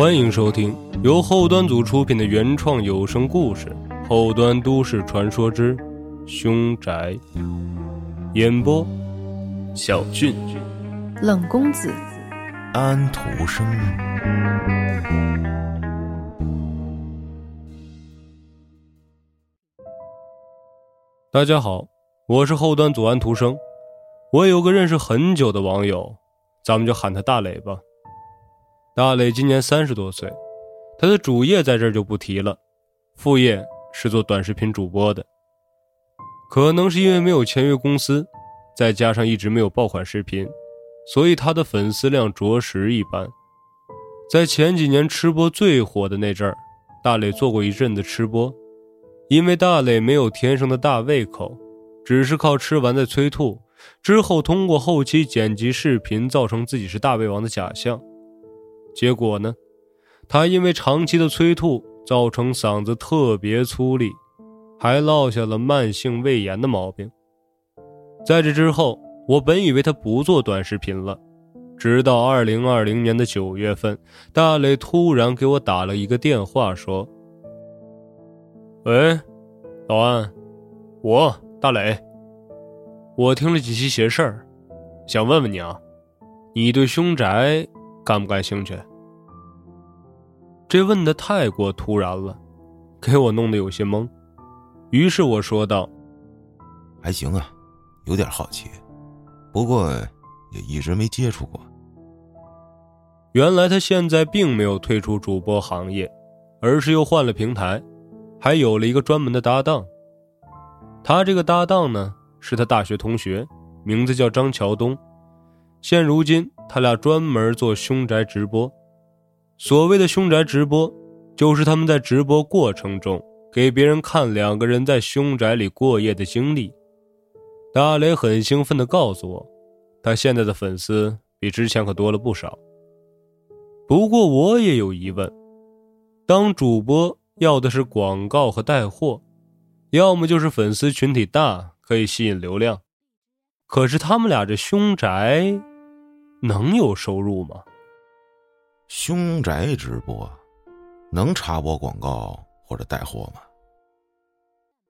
欢迎收听由后端组出品的原创有声故事《后端都市传说之凶宅》，演播：小俊、冷公子、安徒生。大家好，我是后端组安徒生。我有个认识很久的网友，咱们就喊他大磊吧。大磊今年三十多岁，他的主业在这儿就不提了，副业是做短视频主播的。可能是因为没有签约公司，再加上一直没有爆款视频，所以他的粉丝量着实一般。在前几年吃播最火的那阵儿，大磊做过一阵子吃播，因为大磊没有天生的大胃口，只是靠吃完再催吐，之后通过后期剪辑视频造成自己是大胃王的假象。结果呢，他因为长期的催吐，造成嗓子特别粗粝，还落下了慢性胃炎的毛病。在这之后，我本以为他不做短视频了，直到二零二零年的九月份，大磊突然给我打了一个电话，说：“喂，老安，我大磊，我听了几期邪事儿，想问问你啊，你对凶宅？”感不感兴趣？这问的太过突然了，给我弄得有些懵。于是我说道：“还行啊，有点好奇，不过也一直没接触过。”原来他现在并没有退出主播行业，而是又换了平台，还有了一个专门的搭档。他这个搭档呢，是他大学同学，名字叫张桥东。现如今。他俩专门做凶宅直播，所谓的凶宅直播，就是他们在直播过程中给别人看两个人在凶宅里过夜的经历。大雷很兴奋地告诉我，他现在的粉丝比之前可多了不少。不过我也有疑问：当主播要的是广告和带货，要么就是粉丝群体大可以吸引流量，可是他们俩这凶宅……能有收入吗？凶宅直播能插播广告或者带货吗？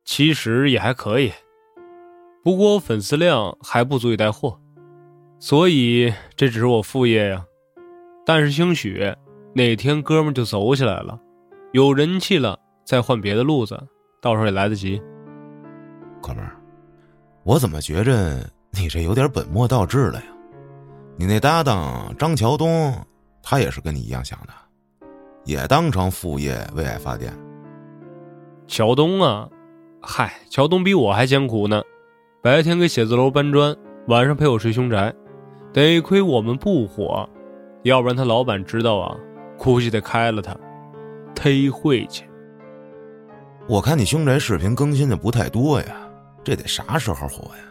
其实也还可以，不过粉丝量还不足以带货，所以这只是我副业呀。但是兴许哪天哥们就走起来了，有人气了，再换别的路子，到时候也来得及。哥们儿，我怎么觉着你这有点本末倒置了呀？你那搭档张桥东，他也是跟你一样想的，也当成副业为爱发电。乔东啊，嗨，乔东比我还艰苦呢，白天给写字楼搬砖，晚上陪我睡凶宅。得亏我们不火，要不然他老板知道啊，估计得开了他，忒晦气。我看你凶宅视频更新的不太多呀，这得啥时候火呀？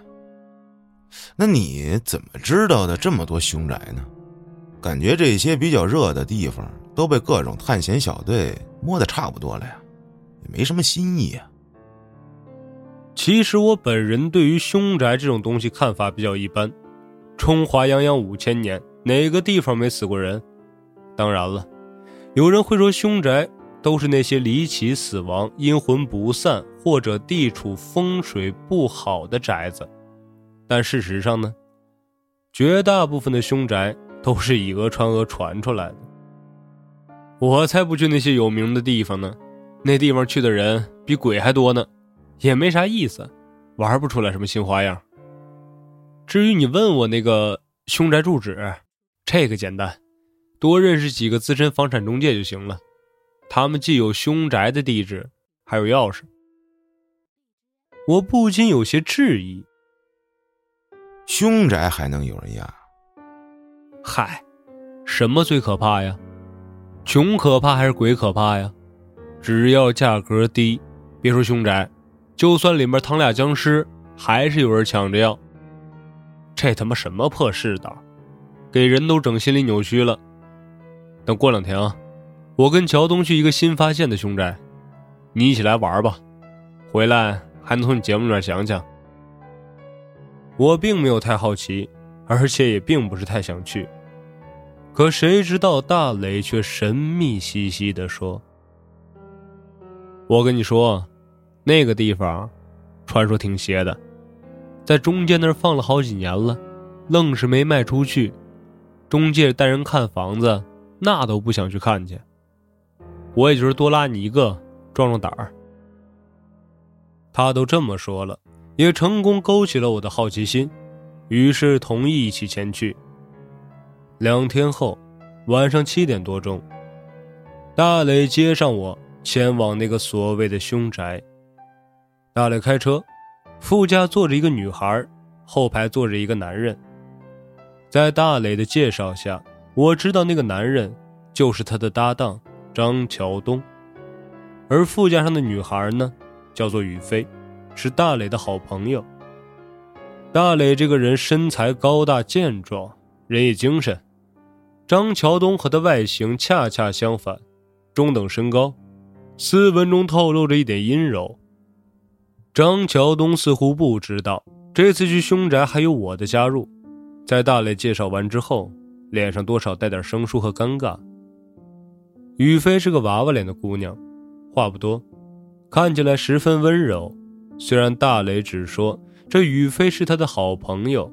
那你怎么知道的这么多凶宅呢？感觉这些比较热的地方都被各种探险小队摸得差不多了呀，也没什么新意啊。其实我本人对于凶宅这种东西看法比较一般。中华泱泱五千年，哪个地方没死过人？当然了，有人会说凶宅都是那些离奇死亡、阴魂不散或者地处风水不好的宅子。但事实上呢，绝大部分的凶宅都是以讹传讹传出来的。我才不去那些有名的地方呢，那地方去的人比鬼还多呢，也没啥意思，玩不出来什么新花样。至于你问我那个凶宅住址，这个简单，多认识几个资深房产中介就行了，他们既有凶宅的地址，还有钥匙。我不禁有些质疑。凶宅还能有人压？嗨，什么最可怕呀？穷可怕还是鬼可怕呀？只要价格低，别说凶宅，就算里面躺俩僵尸，还是有人抢着要。这他妈什么破世道，给人都整心理扭曲了。等过两天啊，我跟乔东去一个新发现的凶宅，你一起来玩吧，回来还能从你节目里面讲讲。我并没有太好奇，而且也并不是太想去。可谁知道大磊却神秘兮兮的说：“我跟你说，那个地方，传说挺邪的，在中间那儿放了好几年了，愣是没卖出去。中介带人看房子，那都不想去看去。我也就是多拉你一个，壮壮胆儿。”他都这么说了，也成功勾起了我的好奇心，于是同意一起前去。两天后，晚上七点多钟，大磊接上我，前往那个所谓的凶宅。大磊开车，副驾坐着一个女孩，后排坐着一个男人。在大磊的介绍下，我知道那个男人就是他的搭档张桥东，而副驾上的女孩呢？叫做宇飞，是大磊的好朋友。大磊这个人身材高大健壮，人也精神。张桥东和他外形恰恰相反，中等身高，斯文中透露着一点阴柔。张桥东似乎不知道这次去凶宅还有我的加入，在大磊介绍完之后，脸上多少带点生疏和尴尬。宇飞是个娃娃脸的姑娘，话不多。看起来十分温柔，虽然大雷只说这宇飞是他的好朋友，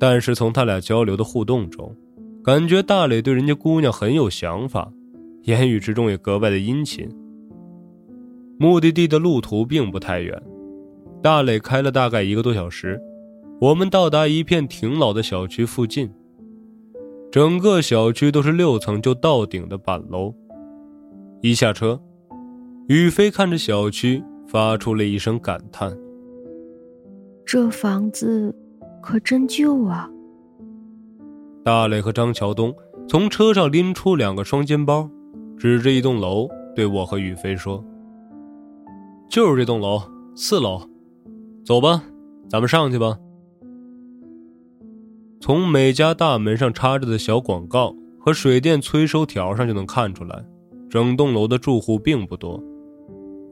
但是从他俩交流的互动中，感觉大磊对人家姑娘很有想法，言语之中也格外的殷勤。目的地的路途并不太远，大磊开了大概一个多小时，我们到达一片挺老的小区附近。整个小区都是六层就到顶的板楼，一下车。宇飞看着小区，发出了一声感叹：“这房子可真旧啊！”大磊和张桥东从车上拎出两个双肩包，指着一栋楼对我和宇飞说：“就是这栋楼，四楼，走吧，咱们上去吧。”从每家大门上插着的小广告和水电催收条上就能看出来，整栋楼的住户并不多。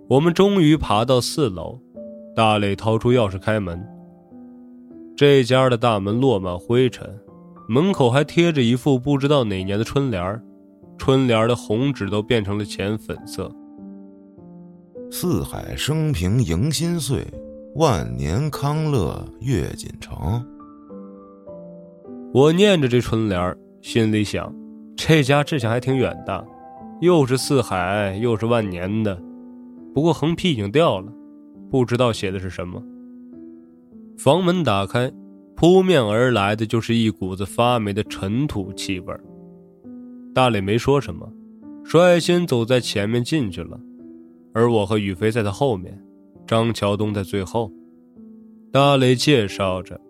我们终于爬到四楼，大磊掏出钥匙开门。这家的大门落满灰尘，门口还贴着一副不知道哪年的春联春联的红纸都变成了浅粉色。四海升平迎新岁，万年康乐跃锦城。我念着这春联心里想，这家志向还挺远大，又是四海，又是万年的。不过横批已经掉了，不知道写的是什么。房门打开，扑面而来的就是一股子发霉的尘土气味大磊没说什么，率先走在前面进去了，而我和宇飞在他后面，张桥东在最后。大磊介绍着：“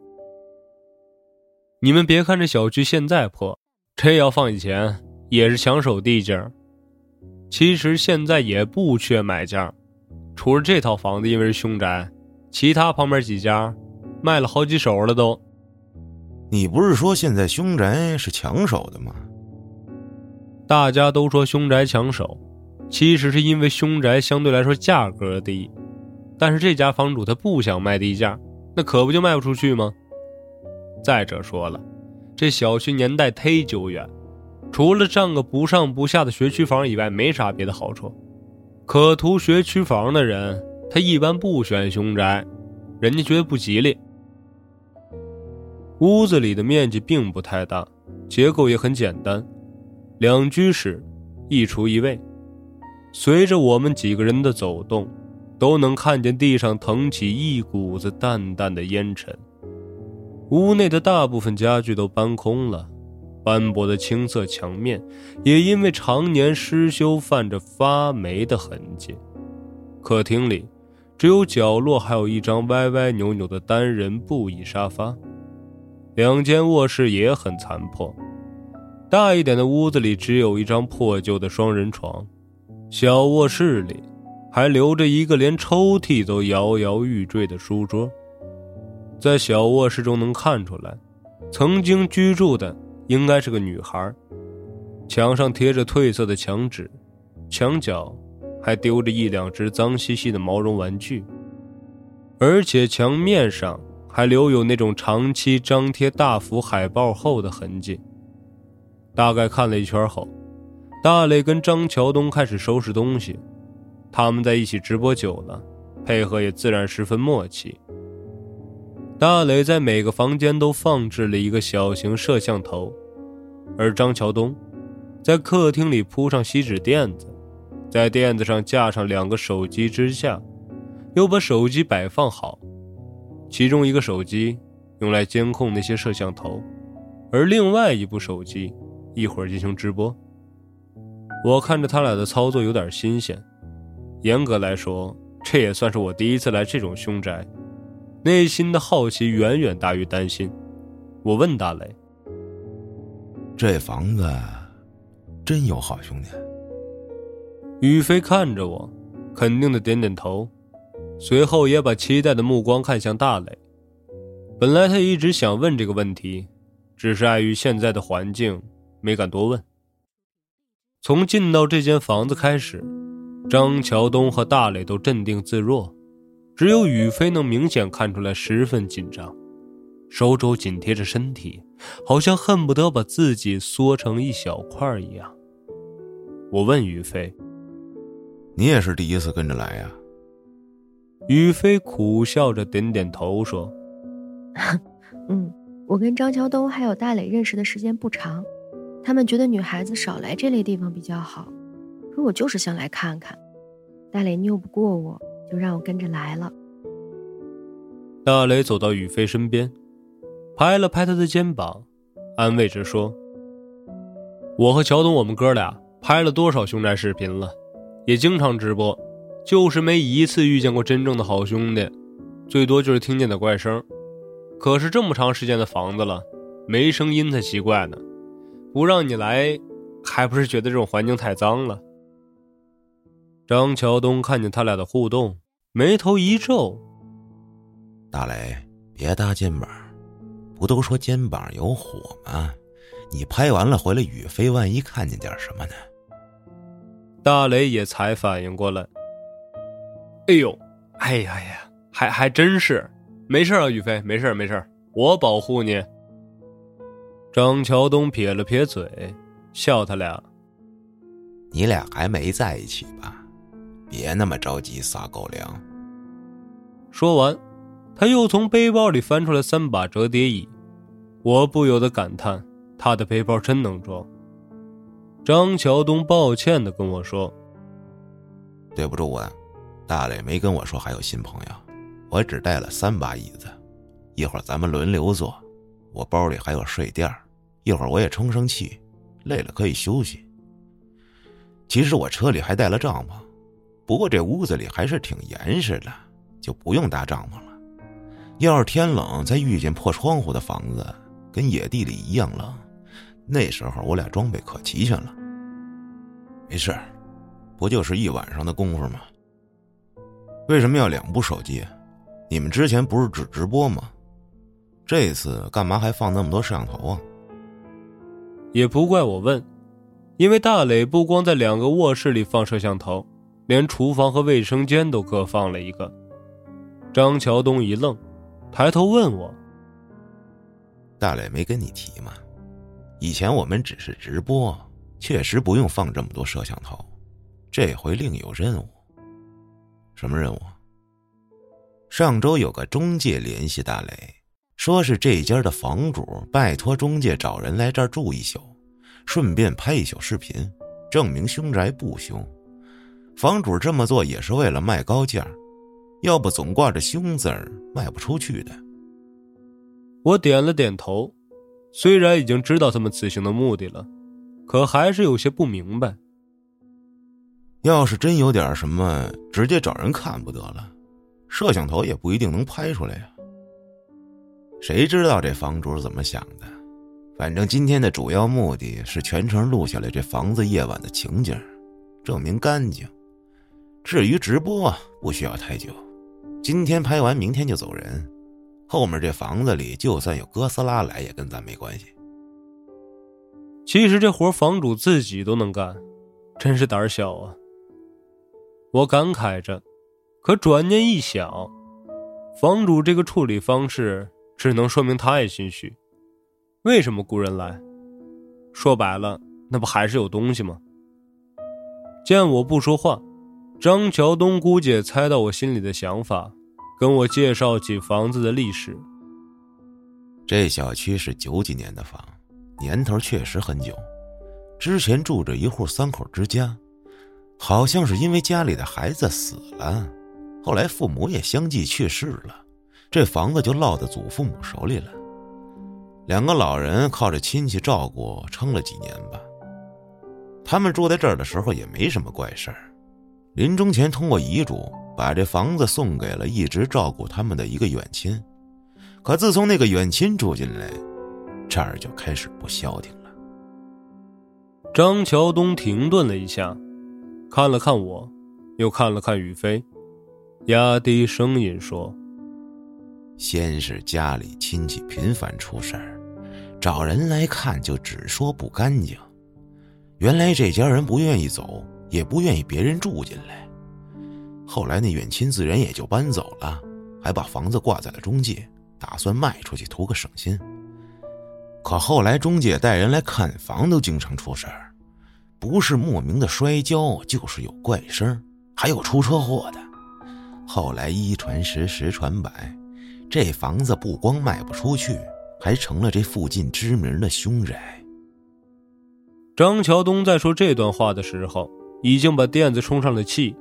你们别看这小区现在破，这要放以前也是抢手地界其实现在也不缺买家，除了这套房子因为是凶宅，其他旁边几家卖了好几手了都。你不是说现在凶宅是抢手的吗？大家都说凶宅抢手，其实是因为凶宅相对来说价格低，但是这家房主他不想卖低价，那可不就卖不出去吗？再者说了，这小区年代忒久远。除了占个不上不下的学区房以外，没啥别的好处。可图学区房的人，他一般不选凶宅，人家觉得不吉利。屋子里的面积并不太大，结构也很简单，两居室，一厨一卫。随着我们几个人的走动，都能看见地上腾起一股子淡淡的烟尘。屋内的大部分家具都搬空了。斑驳的青色墙面，也因为常年失修泛着发霉的痕迹。客厅里，只有角落还有一张歪歪扭扭的单人布艺沙发。两间卧室也很残破。大一点的屋子里只有一张破旧的双人床，小卧室里还留着一个连抽屉都摇摇欲坠的书桌。在小卧室中能看出来，曾经居住的。应该是个女孩，墙上贴着褪色的墙纸，墙角还丢着一两只脏兮兮的毛绒玩具，而且墙面上还留有那种长期张贴大幅海报后的痕迹。大概看了一圈后，大磊跟张桥东开始收拾东西。他们在一起直播久了，配合也自然十分默契。大磊在每个房间都放置了一个小型摄像头，而张桥东在客厅里铺上锡纸垫子，在垫子上架上两个手机支架，又把手机摆放好，其中一个手机用来监控那些摄像头，而另外一部手机一会儿进行直播。我看着他俩的操作有点新鲜。严格来说，这也算是我第一次来这种凶宅，内心的好奇远远大于担心。我问大雷：“这房子真有好兄弟？”宇飞看着我，肯定的点点头，随后也把期待的目光看向大雷。本来他一直想问这个问题，只是碍于现在的环境，没敢多问。从进到这间房子开始。张桥东和大磊都镇定自若，只有宇飞能明显看出来十分紧张，手肘紧贴着身体，好像恨不得把自己缩成一小块一样。我问宇飞：“你也是第一次跟着来呀？”宇飞苦笑着点点头说：“ 嗯，我跟张桥东还有大磊认识的时间不长，他们觉得女孩子少来这类地方比较好。”可我就是想来看看，大雷拗不过我，就让我跟着来了。大雷走到宇飞身边，拍了拍他的肩膀，安慰着说：“我和乔东，我们哥俩拍了多少凶宅视频了，也经常直播，就是没一次遇见过真正的好兄弟，最多就是听见点怪声。可是这么长时间的房子了，没声音才奇怪呢。不让你来，还不是觉得这种环境太脏了？”张桥东看见他俩的互动，眉头一皱。大雷，别搭肩膀，不都说肩膀有火吗？你拍完了回来，宇飞万一看见点什么呢？大雷也才反应过来。哎呦，哎呀呀，还还真是，没事啊，宇飞，没事没事我保护你。张桥东撇了撇嘴，笑他俩：“你俩还没在一起吧？”别那么着急撒狗粮。说完，他又从背包里翻出来三把折叠椅，我不由得感叹：他的背包真能装。张桥东抱歉的跟我说：“对不住我，大磊没跟我说还有新朋友，我只带了三把椅子，一会儿咱们轮流坐。我包里还有睡垫一会儿我也充生气，累了可以休息。其实我车里还带了帐篷。”不过这屋子里还是挺严实的，就不用搭帐篷了。要是天冷再遇见破窗户的房子，跟野地里一样冷，那时候我俩装备可齐全了。没事，不就是一晚上的功夫吗？为什么要两部手机？你们之前不是只直播吗？这次干嘛还放那么多摄像头啊？也不怪我问，因为大磊不光在两个卧室里放摄像头。连厨房和卫生间都各放了一个。张桥东一愣，抬头问我：“大磊没跟你提吗？以前我们只是直播，确实不用放这么多摄像头。这回另有任务。什么任务？上周有个中介联系大磊，说是这家的房主拜托中介找人来这儿住一宿，顺便拍一宿视频，证明凶宅不凶。”房主这么做也是为了卖高价，要不总挂着“凶”字儿卖不出去的。我点了点头，虽然已经知道他们此行的目的了，可还是有些不明白。要是真有点什么，直接找人看不得了，摄像头也不一定能拍出来呀。谁知道这房主怎么想的？反正今天的主要目的是全程录下来这房子夜晚的情景，证明干净。至于直播，不需要太久，今天拍完，明天就走人。后面这房子里，就算有哥斯拉来，也跟咱没关系。其实这活房主自己都能干，真是胆小啊！我感慨着，可转念一想，房主这个处理方式，只能说明他也心虚。为什么雇人来？说白了，那不还是有东西吗？见我不说话，张桥东估计也猜到我心里的想法，跟我介绍起房子的历史。这小区是九几年的房，年头确实很久。之前住着一户三口之家，好像是因为家里的孩子死了，后来父母也相继去世了，这房子就落在祖父母手里了。两个老人靠着亲戚照顾撑了几年吧。他们住在这儿的时候也没什么怪事儿，临终前通过遗嘱把这房子送给了一直照顾他们的一个远亲。可自从那个远亲住进来，这儿就开始不消停了。张桥东停顿了一下，看了看我，又看了看宇飞，压低声音说：“先是家里亲戚频繁出事儿，找人来看就只说不干净。原来这家人不愿意走，也不愿意别人住进来。后来那远亲自然也就搬走了，还把房子挂在了中介。”打算卖出去图个省心，可后来中介带人来看房都经常出事儿，不是莫名的摔跤，就是有怪声，还有出车祸的。后来一传十，十传百，这房子不光卖不出去，还成了这附近知名的凶宅。张桥东在说这段话的时候，已经把垫子充上了气，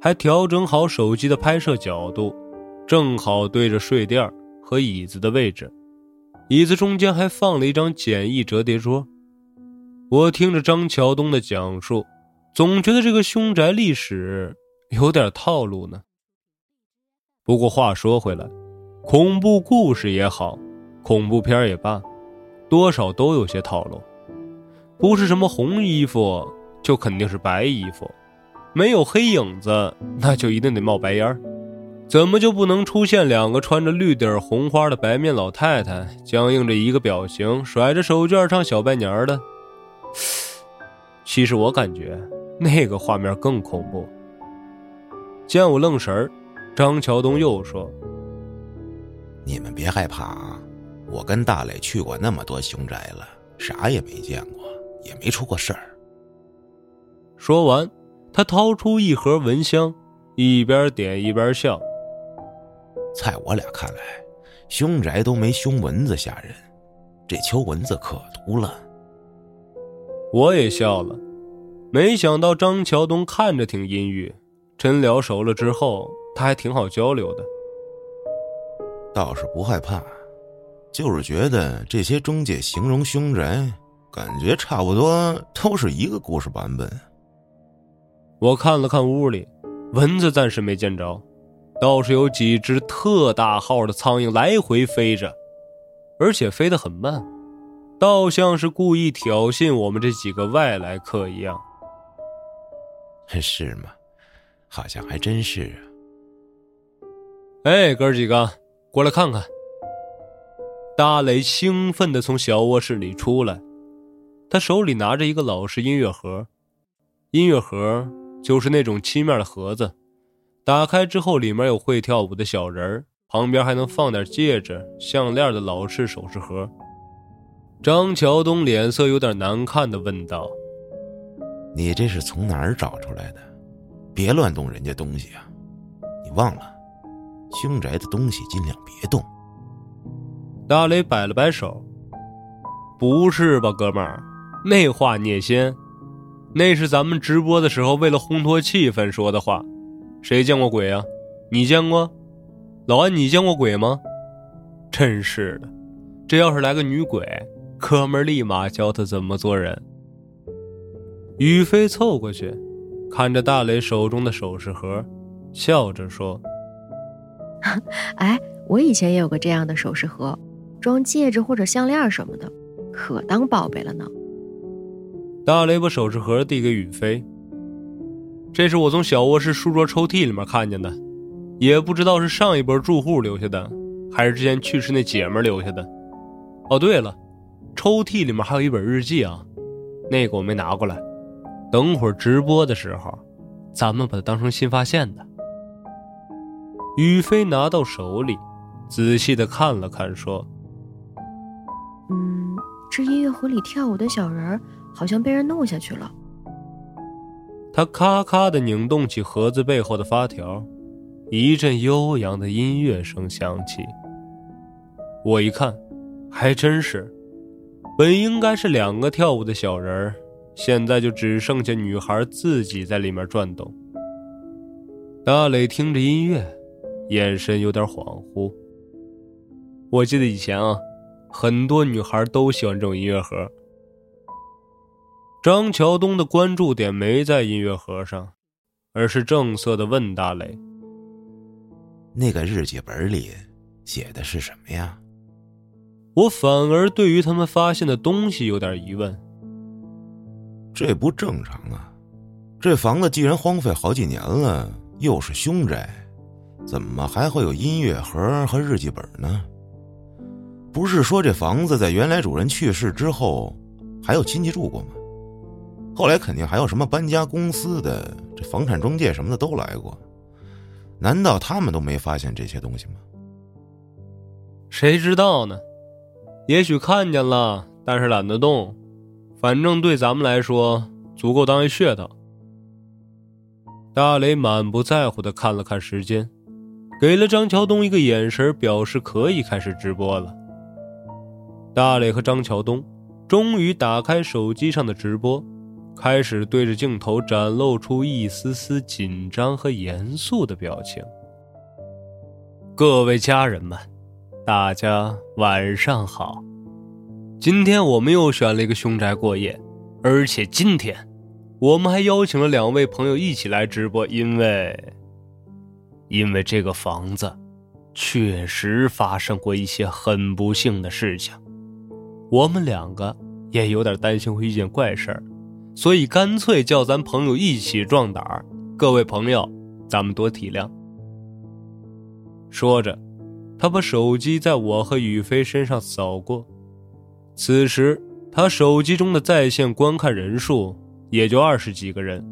还调整好手机的拍摄角度，正好对着睡垫。和椅子的位置，椅子中间还放了一张简易折叠桌。我听着张桥东的讲述，总觉得这个凶宅历史有点套路呢。不过话说回来，恐怖故事也好，恐怖片也罢，多少都有些套路，不是什么红衣服就肯定是白衣服，没有黑影子那就一定得冒白烟儿。怎么就不能出现两个穿着绿底红花的白面老太太，僵硬着一个表情，甩着手绢唱小拜年的？其实我感觉那个画面更恐怖。见我愣神儿，张桥东又说：“你们别害怕啊，我跟大磊去过那么多凶宅了，啥也没见过，也没出过事儿。”说完，他掏出一盒蚊香，一边点一边笑。在我俩看来，凶宅都没凶蚊子吓人，这秋蚊子可毒了。我也笑了，没想到张桥东看着挺阴郁，真聊熟了之后，他还挺好交流的。倒是不害怕，就是觉得这些中介形容凶宅，感觉差不多都是一个故事版本。我看了看屋里，蚊子暂时没见着。倒是有几只特大号的苍蝇来回飞着，而且飞得很慢，倒像是故意挑衅我们这几个外来客一样。是吗？好像还真是啊。哎，哥几个，过来看看。大雷兴奋地从小卧室里出来，他手里拿着一个老式音乐盒，音乐盒就是那种漆面的盒子。打开之后，里面有会跳舞的小人儿，旁边还能放点戒指、项链的老式首饰盒。张桥东脸色有点难看的问道：“你这是从哪儿找出来的？别乱动人家东西啊！你忘了，凶宅的东西尽量别动。”大雷摆了摆手：“不是吧，哥们儿？那话你也信？那是咱们直播的时候为了烘托气氛说的话。”谁见过鬼啊？你见过？老安，你见过鬼吗？真是的，这要是来个女鬼，哥们立马教他怎么做人。宇飞凑过去，看着大雷手中的首饰盒，笑着说：“哎，我以前也有个这样的首饰盒，装戒指或者项链什么的，可当宝贝了呢。”大雷把首饰盒递给宇飞。这是我从小卧室书桌抽屉里面看见的，也不知道是上一波住户留下的，还是之前去世那姐们留下的。哦，对了，抽屉里面还有一本日记啊，那个我没拿过来，等会儿直播的时候，咱们把它当成新发现的。宇飞拿到手里，仔细的看了看，说：“嗯，这音乐盒里跳舞的小人儿好像被人弄下去了。他咔咔的拧动起盒子背后的发条，一阵悠扬的音乐声响起。我一看，还真是，本应该是两个跳舞的小人儿，现在就只剩下女孩自己在里面转动。大磊听着音乐，眼神有点恍惚。我记得以前啊，很多女孩都喜欢这种音乐盒。张桥东的关注点没在音乐盒上，而是正色的问大磊：“那个日记本里写的是什么呀？”我反而对于他们发现的东西有点疑问。这不正常啊！这房子既然荒废好几年了，又是凶宅，怎么还会有音乐盒和日记本呢？不是说这房子在原来主人去世之后，还有亲戚住过吗？后来肯定还有什么搬家公司的、这房产中介什么的都来过，难道他们都没发现这些东西吗？谁知道呢？也许看见了，但是懒得动。反正对咱们来说，足够当一噱头。大雷满不在乎的看了看时间，给了张桥东一个眼神，表示可以开始直播了。大磊和张桥东终于打开手机上的直播，开始对着镜头展露出一丝丝紧张和严肃的表情。各位家人们，大家晚上好！今天我们又选了一个凶宅过夜，而且今天我们还邀请了两位朋友一起来直播，因为因为这个房子确实发生过一些很不幸的事情。我们两个也有点担心会遇见怪事儿，所以干脆叫咱朋友一起壮胆儿。各位朋友，咱们多体谅。说着，他把手机在我和宇飞身上扫过。此时，他手机中的在线观看人数也就二十几个人，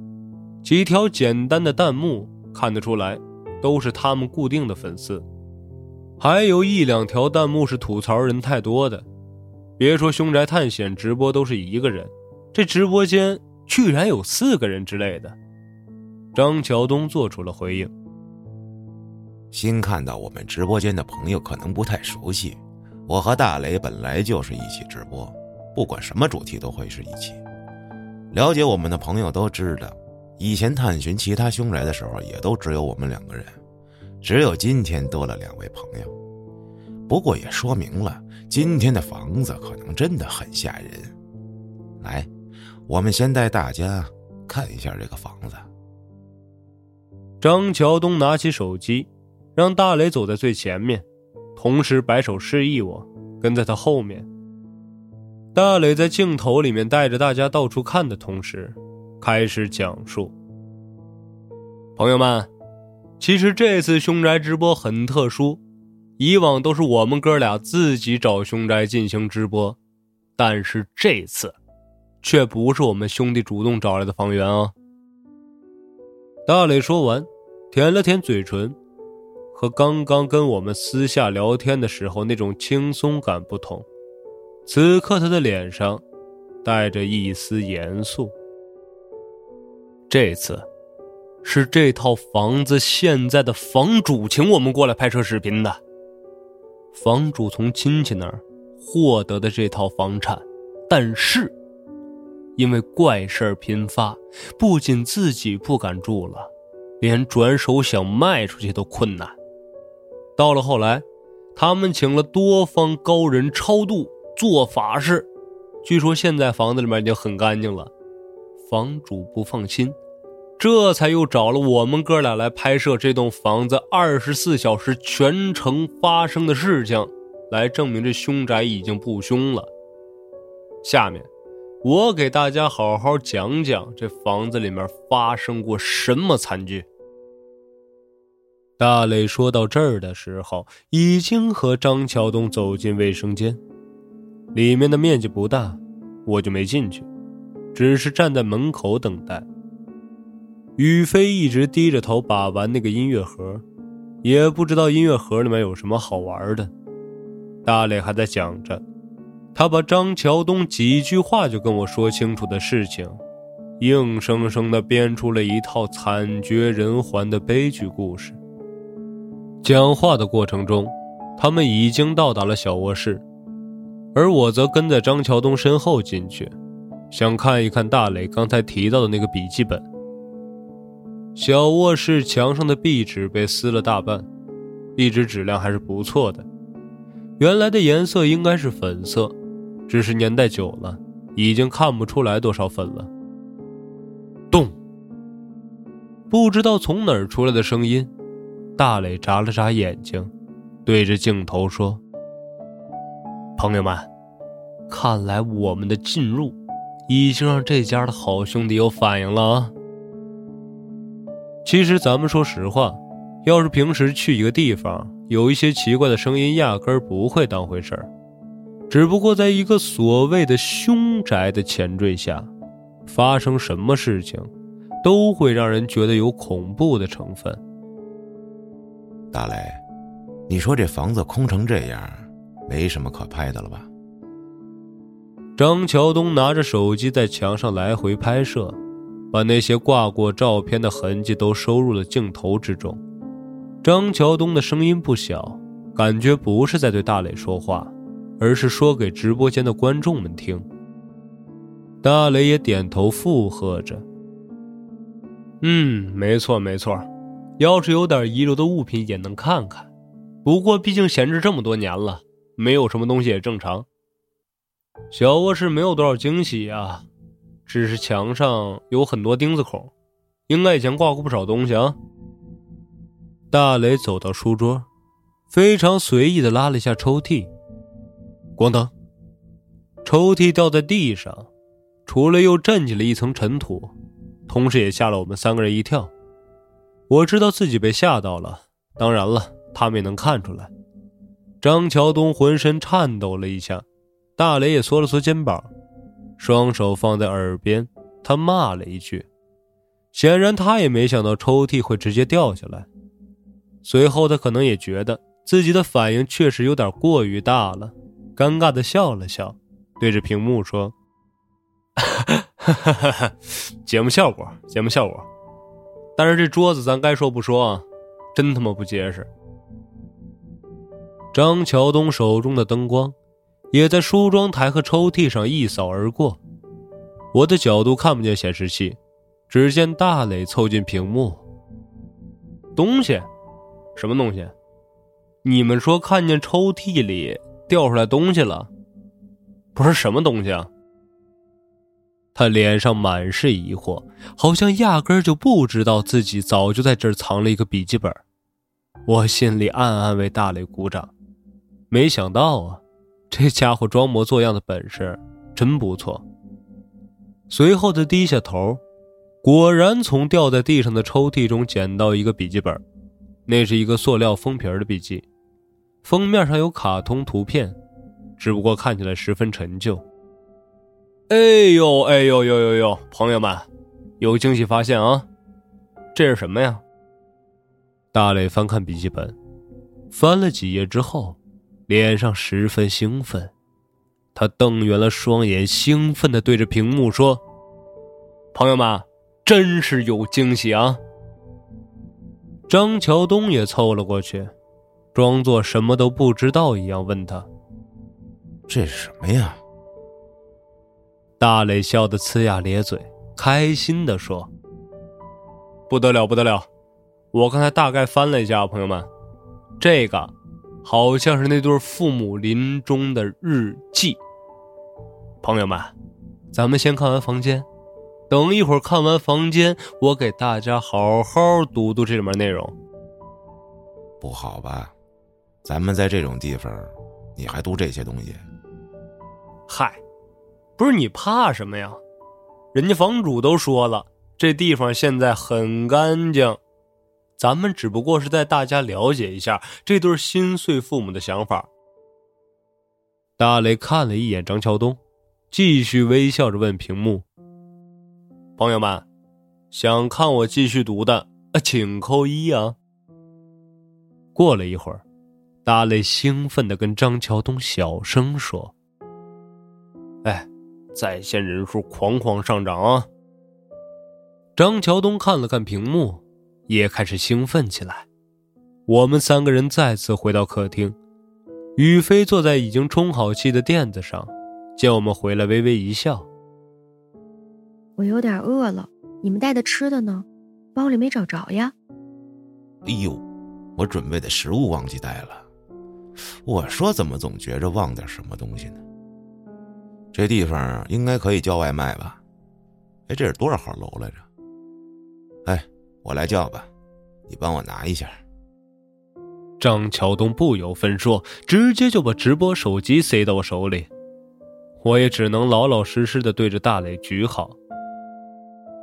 几条简单的弹幕看得出来，都是他们固定的粉丝，还有一两条弹幕是吐槽人太多的。别说凶宅探险直播都是一个人，这直播间居然有四个人之类的。张桥东做出了回应。新看到我们直播间的朋友可能不太熟悉，我和大雷本来就是一起直播，不管什么主题都会是一起。了解我们的朋友都知道，以前探寻其他凶宅的时候也都只有我们两个人，只有今天多了两位朋友。不过也说明了。今天的房子可能真的很吓人，来，我们先带大家看一下这个房子。张桥东拿起手机，让大雷走在最前面，同时摆手示意我跟在他后面。大磊在镜头里面带着大家到处看的同时，开始讲述：“朋友们，其实这次凶宅直播很特殊。”以往都是我们哥俩自己找凶宅进行直播，但是这次，却不是我们兄弟主动找来的房源啊。大磊说完，舔了舔嘴唇，和刚刚跟我们私下聊天的时候那种轻松感不同，此刻他的脸上带着一丝严肃。这次，是这套房子现在的房主请我们过来拍摄视频的。房主从亲戚那儿获得的这套房产，但是因为怪事频发，不仅自己不敢住了，连转手想卖出去都困难。到了后来，他们请了多方高人超度做法事，据说现在房子里面已经很干净了。房主不放心。这才又找了我们哥俩来拍摄这栋房子二十四小时全程发生的事情，来证明这凶宅已经不凶了。下面，我给大家好好讲讲这房子里面发生过什么惨剧。大磊说到这儿的时候，已经和张桥东走进卫生间，里面的面积不大，我就没进去，只是站在门口等待。宇飞一直低着头把玩那个音乐盒，也不知道音乐盒里面有什么好玩的。大磊还在讲着，他把张桥东几句话就跟我说清楚的事情，硬生生的编出了一套惨绝人寰的悲剧故事。讲话的过程中，他们已经到达了小卧室，而我则跟在张桥东身后进去，想看一看大磊刚才提到的那个笔记本。小卧室墙上的壁纸被撕了大半，壁纸质量还是不错的，原来的颜色应该是粉色。只是年代久了，已经看不出来多少粉了。咚！不知道从哪儿出来的声音，大磊眨了眨眼睛，对着镜头说：“朋友们，看来我们的进入已经让这家的好兄弟有反应了啊。”其实咱们说实话，要是平时去一个地方，有一些奇怪的声音，压根儿不会当回事儿。只不过，在一个所谓的凶宅的前缀下，发生什么事情，都会让人觉得有恐怖的成分。大雷，你说这房子空成这样，没什么可拍的了吧？张桥东拿着手机在墙上来回拍摄，把那些挂过照片的痕迹都收入了镜头之中。张桥东的声音不小，感觉不是在对大磊说话。而是说给直播间的观众们听。大雷也点头附和着。嗯，没错没错，要是有点遗留的物品也能看看，不过毕竟闲置这么多年了，没有什么东西也正常。小卧室没有多少惊喜啊，只是墙上有很多钉子孔，应该以前挂过不少东西啊。大雷走到书桌，非常随意的拉了一下抽屉。咣当！抽屉掉在地上，除了又震起了一层尘土，同时也吓了我们三个人一跳。我知道自己被吓到了，当然了，他们也能看出来。张桥东浑身颤抖了一下，大雷也缩了缩肩膀，双手放在耳边，他骂了一句。显然他也没想到抽屉会直接掉下来。随后他可能也觉得自己的反应确实有点过于大了。尴尬的笑了笑，对着屏幕说：“哈哈哈哈节目效果，节目效果。但是这桌子咱该说不说啊，真他妈不结实。”张桥东手中的灯光也在梳妆台和抽屉上一扫而过，我的角度看不见显示器，只见大磊凑近屏幕：“东西，什么东西？你们说看见抽屉里？”掉出来东西了，不是什么东西啊？他脸上满是疑惑，好像压根儿就不知道自己早就在这儿藏了一个笔记本。我心里暗暗为大磊鼓掌，没想到啊，这家伙装模作样的本事真不错。随后他低下头，果然从掉在地上的抽屉中捡到一个笔记本，那是一个塑料封皮的笔记。封面上有卡通图片，只不过看起来十分陈旧。哎呦哎呦呦呦呦！朋友们，有惊喜发现啊！这是什么呀？大磊翻看笔记本，翻了几页之后，脸上十分兴奋，他瞪圆了双眼，兴奋的对着屏幕说：“朋友们，真是有惊喜啊！”张桥东也凑了过去。装作什么都不知道一样问他：“这是什么呀？”大磊笑得呲牙咧嘴，开心的说：“不得了，不得了！我刚才大概翻了一下，朋友们，这个好像是那对父母临终的日记。朋友们，咱们先看完房间，等一会儿看完房间，我给大家好好读读这里面内容。不好吧？”咱们在这种地方，你还读这些东西？嗨，不是你怕什么呀？人家房主都说了，这地方现在很干净。咱们只不过是带大家了解一下这对心碎父母的想法。大雷看了一眼张桥东，继续微笑着问屏幕：“朋友们，想看我继续读的，请扣一啊。”过了一会儿。大磊兴奋的跟张桥东小声说：“哎，在线人数狂狂上涨啊！张桥东看了看屏幕，也开始兴奋起来。我们三个人再次回到客厅，宇飞坐在已经充好气的垫子上，见我们回来，微微一笑：“我有点饿了，你们带的吃的呢？包里没找着呀。”“哎呦，我准备的食物忘记带了。我说怎么总觉着忘点什么东西呢？这地方应该可以叫外卖吧？哎，这是多少号楼来着？”哎，我来叫吧，你帮我拿一下。张桥东不由分说，直接就把直播手机塞到我手里，我也只能老老实实的对着大磊举好。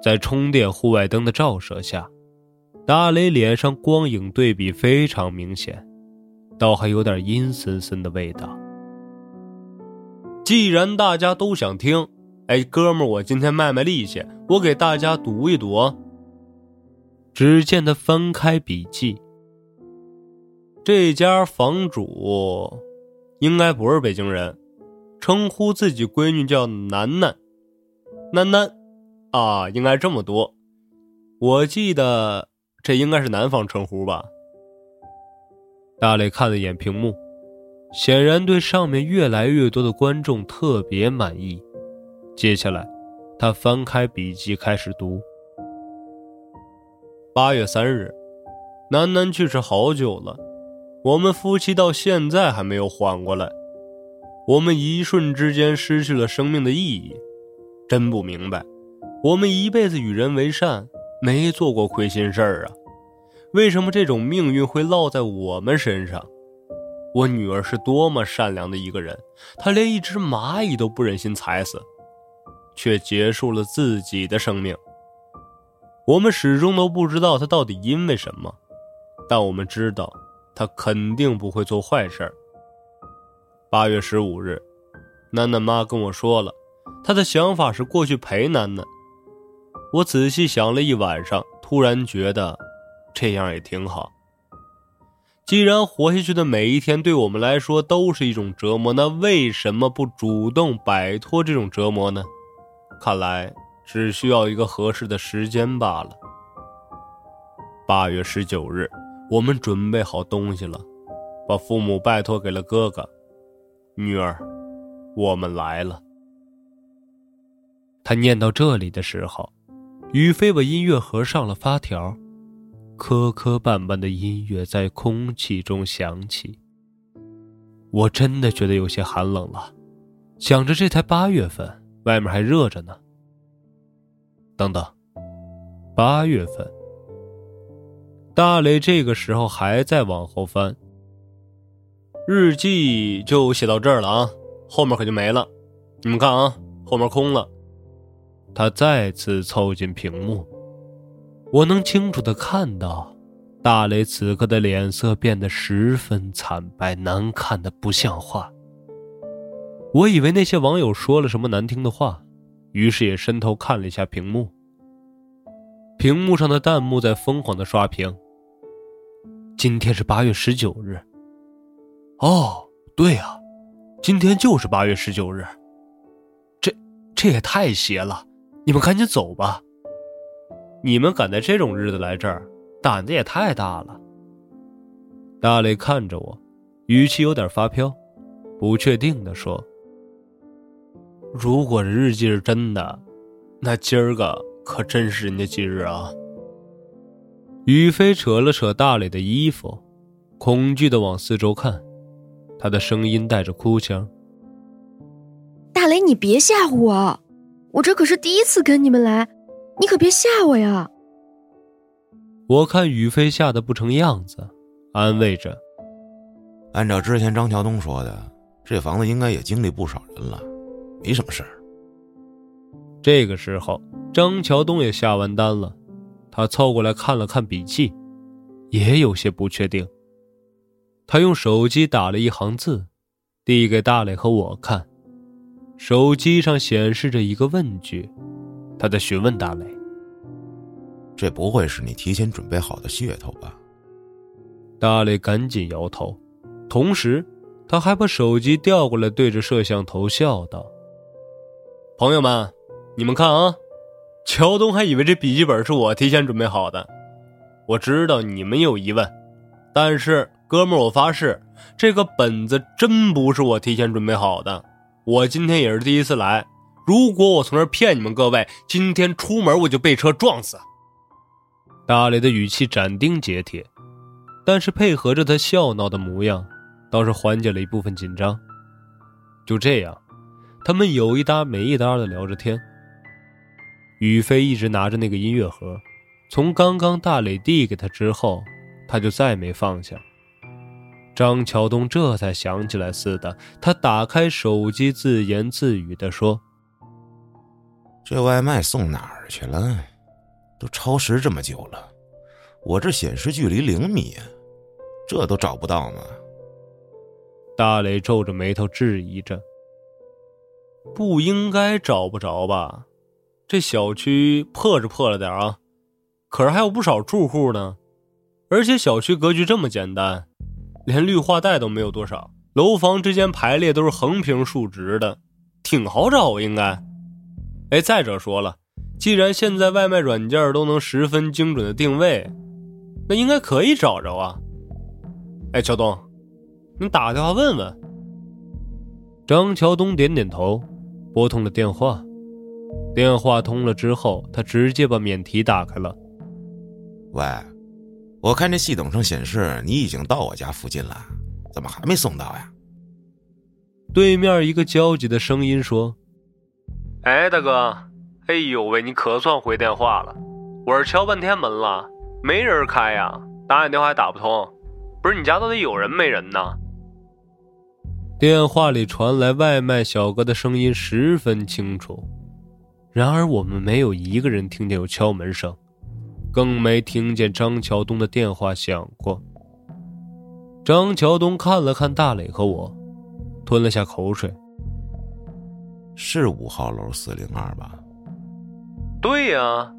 在充电户外灯的照射下，大磊脸上光影对比非常明显，倒还有点阴森森的味道。既然大家都想听，哎，哥们儿，我今天卖卖力气，我给大家读一读。只见他翻开笔记，这家房主应该不是北京人，称呼自己闺女叫楠楠，楠楠，啊，应该这么多。我记得这应该是南方称呼吧。大磊看了眼屏幕，显然对上面越来越多的观众特别满意。接下来，他翻开笔记开始读。八月三日，楠楠去世好久了，我们夫妻到现在还没有缓过来。我们一瞬之间失去了生命的意义，真不明白。我们一辈子与人为善，没做过亏心事儿啊，为什么这种命运会落在我们身上？我女儿是多么善良的一个人，她连一只蚂蚁都不忍心踩死，却结束了自己的生命。我们始终都不知道他到底因为什么，但我们知道，他肯定不会做坏事八月十五日，楠楠妈跟我说了，她的想法是过去陪楠楠。我仔细想了一晚上，突然觉得，这样也挺好。既然活下去的每一天对我们来说都是一种折磨，那为什么不主动摆脱这种折磨呢？看来。只需要一个合适的时间罢了。八月十九日，我们准备好东西了，把父母拜托给了哥哥。女儿，我们来了。他念到这里的时候，宇飞把音乐盒上了发条，磕磕绊绊的音乐在空气中响起。我真的觉得有些寒冷了，想着这才八月份，外面还热着呢。等等，八月份，大磊这个时候还在往后翻。日记就写到这儿了啊，后面可就没了。你们看啊，后面空了。他再次凑近屏幕，我能清楚的看到，大雷此刻的脸色变得十分惨白，难看的不像话。我以为那些网友说了什么难听的话。于是也伸头看了一下屏幕，屏幕上的弹幕在疯狂的刷屏。今天是八月十九日。哦，对呀，今天就是八月十九日。这这也太邪了！你们赶紧走吧。你们敢在这种日子来这儿，胆子也太大了。大磊看着我，语气有点发飘，不确定的说。如果日记是真的，那今儿个可真是人家忌日啊！宇飞扯了扯大磊的衣服，恐惧的往四周看，他的声音带着哭腔：“大雷，你别吓唬我，我这可是第一次跟你们来，你可别吓我呀！”我看宇飞吓得不成样子，安慰着：“按照之前张桥东说的，这房子应该也经历不少人了。”没什么事儿。这个时候，张桥东也下完单了，他凑过来看了看笔记，也有些不确定。他用手机打了一行字，递给大磊和我看。手机上显示着一个问句，他在询问大磊：“这不会是你提前准备好的噱头吧？”大磊赶紧摇头，同时他还把手机调过来，对着摄像头笑道。朋友们，你们看啊，乔东还以为这笔记本是我提前准备好的。我知道你们有疑问，但是哥们儿，我发誓，这个本子真不是我提前准备好的。我今天也是第一次来，如果我从这骗你们各位，今天出门我就被车撞死。大雷的语气斩钉截铁，但是配合着他笑闹的模样，倒是缓解了一部分紧张。就这样，他们有一搭没一搭的聊着天。宇飞一直拿着那个音乐盒。从刚刚大磊递给他之后，他就再没放下。张桥东这才想起来似的，他打开手机，自言自语的说：“这外卖送哪儿去了？都超时这么久了，我这显示距离零米，这都找不到吗？”大磊皱着眉头质疑着：“不应该找不着吧？这小区破是破了点啊。”可是还有不少住户呢，而且小区格局这么简单，连绿化带都没有多少，楼房之间排列都是横平竖直的，挺好找应该。哎，再者说了，既然现在外卖软件都能十分精准的定位，那应该可以找着啊。哎，乔东，你打个电话问问。张乔东点点头，拨通了电话。电话通了之后，他直接把免提打开了。喂，我看这系统上显示你已经到我家附近了，怎么还没送到呀？对面一个焦急的声音说：“哎，大哥，哎呦喂，你可算回电话了！我是敲半天门了，没人开呀，打你电话还打不通，不是你家到底有人没人呢？”电话里传来外卖小哥的声音十分清楚，然而我们没有一个人听见有敲门声。更没听见张桥东的电话响过。张桥东看了看大磊和我，吞了下口水。是五号楼四零二吧？对呀。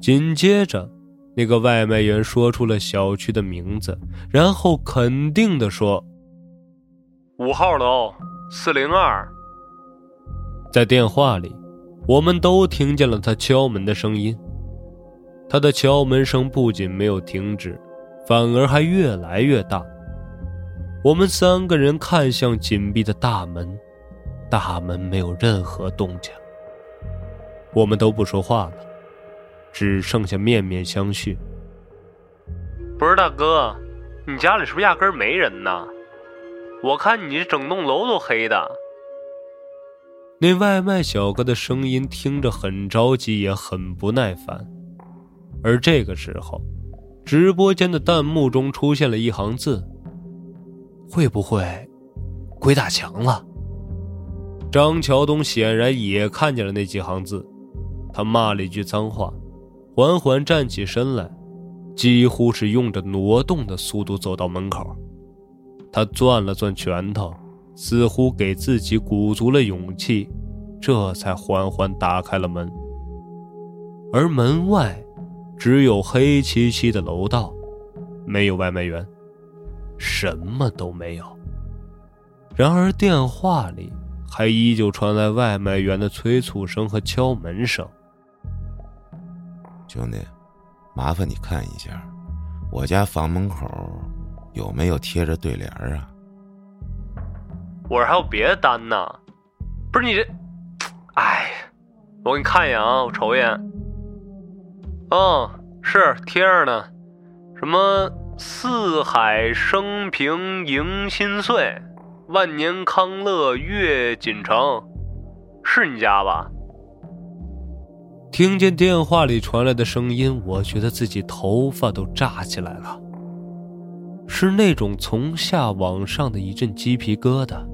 紧接着，那个外卖员说出了小区的名字，然后肯定的说：“五号楼四零二。”在电话里，我们都听见了他敲门的声音。他的敲门声不仅没有停止，反而还越来越大。我们三个人看向紧闭的大门，大门没有任何动静。我们都不说话了，只剩下面面相觑。不是大哥，你家里是不是压根没人呢？我看你这整栋楼都黑的。那外卖小哥的声音听着很着急，也很不耐烦。而这个时候，直播间的弹幕中出现了一行字：“会不会鬼打墙了？”张桥东显然也看见了那几行字，他骂了一句脏话，缓缓站起身来，几乎是用着挪动的速度走到门口。他攥了攥拳头，似乎给自己鼓足了勇气，这才缓缓打开了门。而门外。只有黑漆漆的楼道，没有外卖员，什么都没有。然而电话里还依旧传来外卖员的催促声和敲门声。兄弟，麻烦你看一下，我家房门口有没有贴着对联啊？我这还有别的单呢，不是你这……哎，我给你看一眼啊，我瞅一眼。哦，是贴着呢，什么“四海升平迎新岁，万年康乐悦锦城”，是你家吧？听见电话里传来的声音，我觉得自己头发都炸起来了，是那种从下往上的一阵鸡皮疙瘩，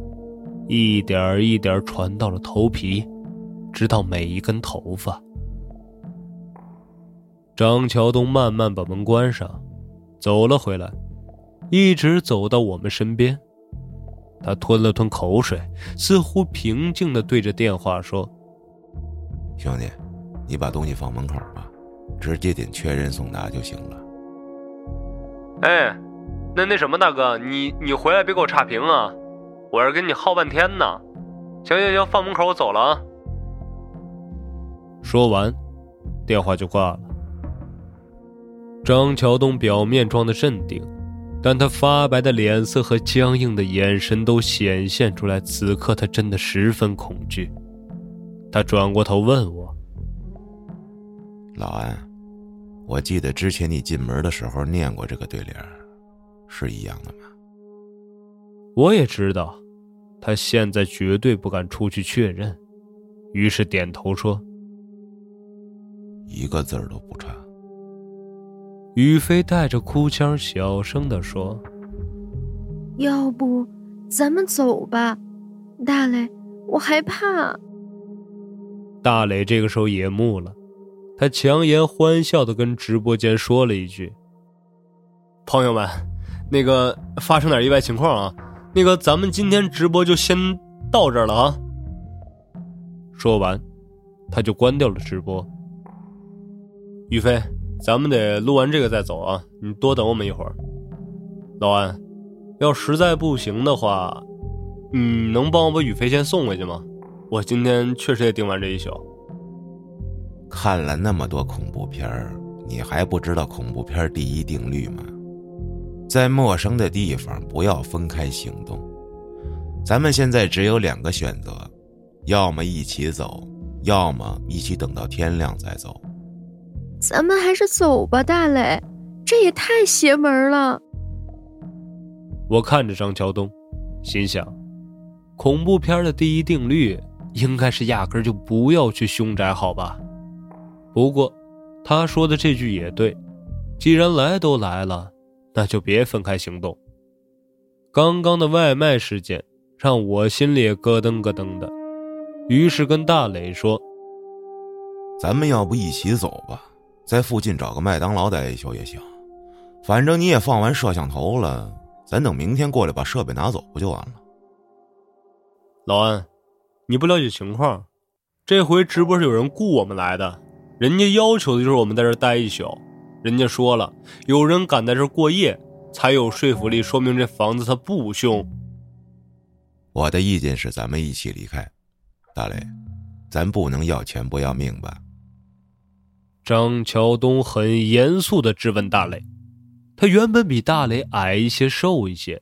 一点一点传到了头皮，直到每一根头发。张桥东慢慢把门关上，走了回来，一直走到我们身边。他吞了吞口水，似乎平静的对着电话说：“兄弟，你把东西放门口吧，直接点确认送达就行了。”哎，那那什么，大哥，你你回来别给我差评啊！我这跟你耗半天呢，行行行，放门口，我走了啊。说完，电话就挂了。张桥东表面装的镇定，但他发白的脸色和僵硬的眼神都显现出来，此刻他真的十分恐惧。他转过头问我：“老安，我记得之前你进门的时候念过这个对联，是一样的吗？”我也知道，他现在绝对不敢出去确认，于是点头说：“一个字儿都不差。”雨飞带着哭腔，小声的说：“要不，咱们走吧，大磊，我害怕。”大磊这个时候也木了，他强颜欢笑的跟直播间说了一句：“朋友们，那个发生点意外情况啊，那个咱们今天直播就先到这儿了啊。”说完，他就关掉了直播。雨飞。咱们得录完这个再走啊！你多等我们一会儿。老安，要实在不行的话，你能帮我把雨飞先送回去吗？我今天确实也盯完这一宿。看了那么多恐怖片你还不知道恐怖片第一定律吗？在陌生的地方不要分开行动。咱们现在只有两个选择，要么一起走，要么一起等到天亮再走。咱们还是走吧，大磊，这也太邪门了。我看着张桥东，心想，恐怖片的第一定律应该是压根就不要去凶宅，好吧？不过，他说的这句也对，既然来都来了，那就别分开行动。刚刚的外卖事件让我心里也咯噔咯噔的，于是跟大磊说：“咱们要不一起走吧？”在附近找个麦当劳待一宿也行，反正你也放完摄像头了，咱等明天过来把设备拿走不就完了？老安，你不了解情况，这回直播是有人雇我们来的，人家要求的就是我们在这待一宿，人家说了，有人敢在这过夜，才有说服力，说明这房子它不凶。我的意见是，咱们一起离开，大雷，咱不能要钱不要命吧？张桥东很严肃的质问大雷，他原本比大雷矮一些、瘦一些，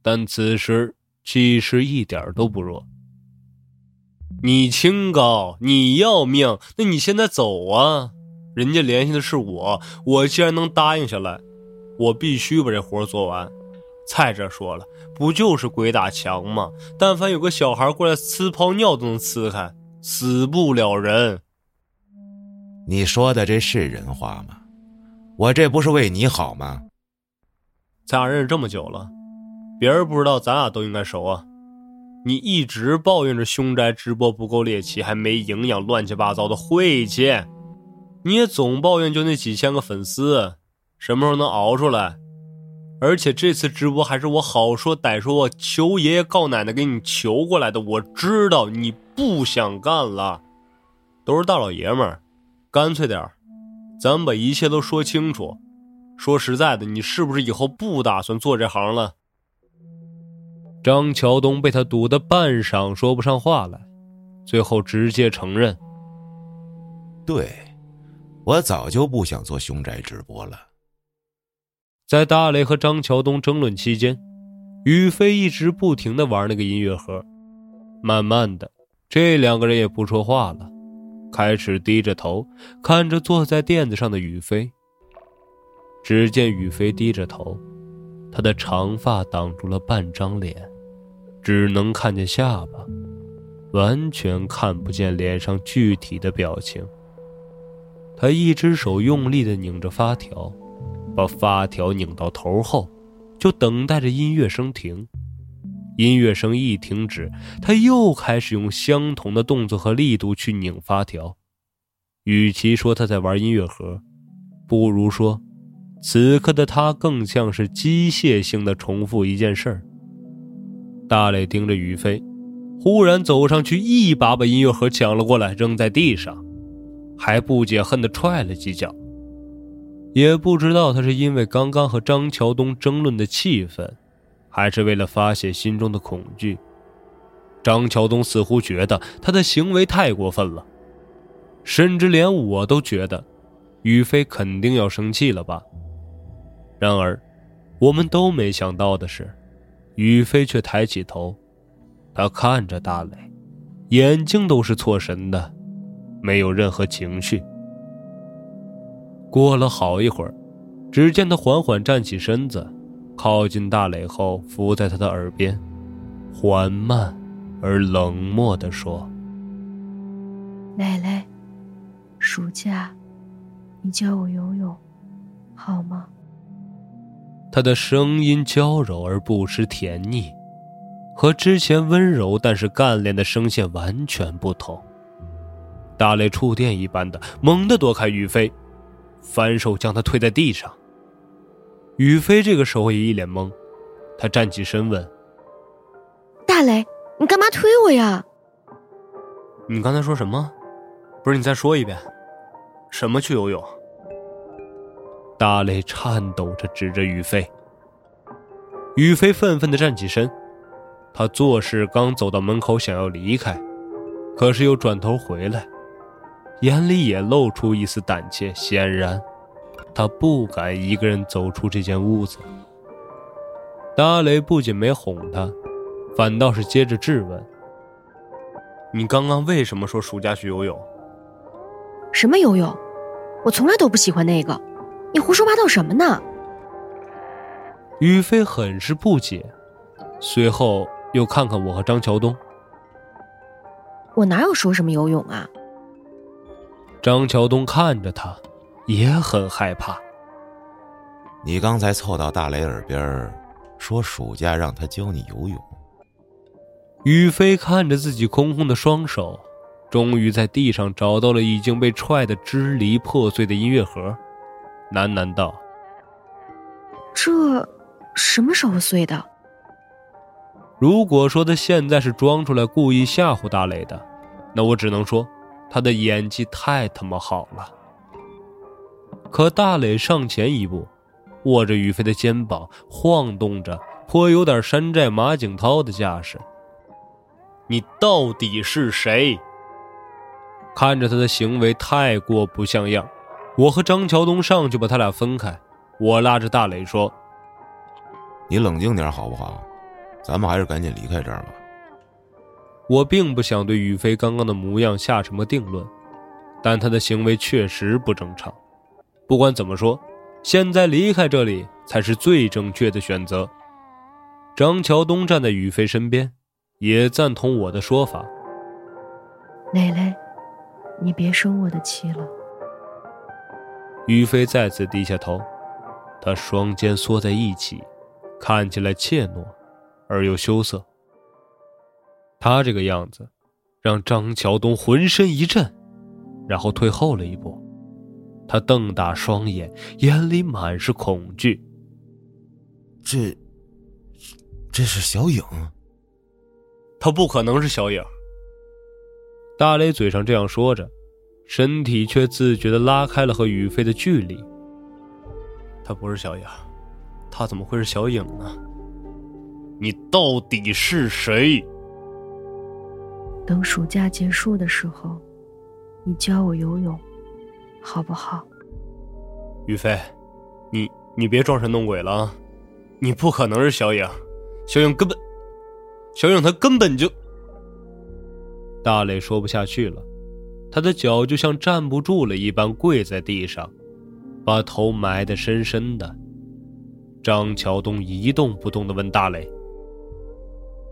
但此时气势一点都不弱。你清高，你要命，那你现在走啊！人家联系的是我，我既然能答应下来，我必须把这活做完。再者说了，不就是鬼打墙吗？但凡有个小孩过来呲泡尿都能呲开，死不了人。你说的这是人话吗？我这不是为你好吗？咱俩认识这么久了，别人不知道，咱俩都应该熟啊。你一直抱怨着凶宅直播不够猎奇，还没营养，乱七八糟的晦气。你也总抱怨就那几千个粉丝，什么时候能熬出来？而且这次直播还是我好说歹说，我求爷爷告奶奶给你求过来的。我知道你不想干了，都是大老爷们儿。干脆点儿，咱们把一切都说清楚。说实在的，你是不是以后不打算做这行了？张桥东被他堵得半晌说不上话来，最后直接承认：“对，我早就不想做凶宅直播了。”在大雷和张桥东争论期间，宇飞一直不停的玩那个音乐盒。慢慢的，这两个人也不说话了。开始低着头看着坐在垫子上的雨飞。只见雨飞低着头，他的长发挡住了半张脸，只能看见下巴，完全看不见脸上具体的表情。他一只手用力的拧着发条，把发条拧到头后，就等待着音乐声停。音乐声一停止，他又开始用相同的动作和力度去拧发条。与其说他在玩音乐盒，不如说，此刻的他更像是机械性的重复一件事儿。大磊盯着于飞，忽然走上去，一把把音乐盒抢了过来，扔在地上，还不解恨地踹了几脚。也不知道他是因为刚刚和张桥东争论的气愤。还是为了发泄心中的恐惧，张桥东似乎觉得他的行为太过分了，甚至连我都觉得，宇飞肯定要生气了吧。然而，我们都没想到的是，宇飞却抬起头，他看着大磊，眼睛都是错神的，没有任何情绪。过了好一会儿，只见他缓缓站起身子，靠近大磊后，伏在他的耳边，缓慢。而冷漠地说：“奶奶，暑假，你教我游泳，好吗？”他的声音娇柔而不失甜腻，和之前温柔但是干练的声线完全不同。大雷触电一般的猛地躲开宇飞，反手将他推在地上。宇飞这个时候也一脸懵，他站起身问：“大雷。”你干嘛推我呀？你刚才说什么？不是你再说一遍，什么去游泳？大雷颤抖着指着于飞。于飞愤愤的站起身，他做事刚走到门口想要离开，可是又转头回来，眼里也露出一丝胆怯。显然，他不敢一个人走出这间屋子。大雷不仅没哄他。反倒是接着质问：“你刚刚为什么说暑假去游泳？什么游泳？我从来都不喜欢那个。你胡说八道什么呢？”宇飞很是不解，随后又看看我和张桥东：“我哪有说什么游泳啊？”张桥东看着他，也很害怕。你刚才凑到大雷耳边说暑假让他教你游泳。宇飞看着自己空空的双手，终于在地上找到了已经被踹得支离破碎的音乐盒，喃喃道：“这什么时候碎的？”如果说他现在是装出来故意吓唬大雷的，那我只能说他的演技太他妈好了。可大磊上前一步，握着宇飞的肩膀，晃动着，颇有点山寨马景涛的架势。你到底是谁？看着他的行为太过不像样，我和张桥东上去把他俩分开。我拉着大磊说：“你冷静点好不好？咱们还是赶紧离开这儿吧。”我并不想对宇飞刚刚的模样下什么定论，但他的行为确实不正常。不管怎么说，现在离开这里才是最正确的选择。张桥东站在宇飞身边。也赞同我的说法。蕾蕾，你别生我的气了。于飞再次低下头，他双肩缩在一起，看起来怯懦而又羞涩。他这个样子，让张桥东浑身一震，然后退后了一步。他瞪大双眼，眼里满是恐惧。这，这是小影。他不可能是小影。大雷嘴上这样说着，身体却自觉的拉开了和宇飞的距离。他不是小影，他怎么会是小影呢？你到底是谁？等暑假结束的时候，你教我游泳，好不好？宇飞，你你别装神弄鬼了啊！你不可能是小影，小影根本。小影，她根本就……大磊说不下去了，他的脚就像站不住了一般，跪在地上，把头埋得深深的。张桥东一动不动的问大磊：“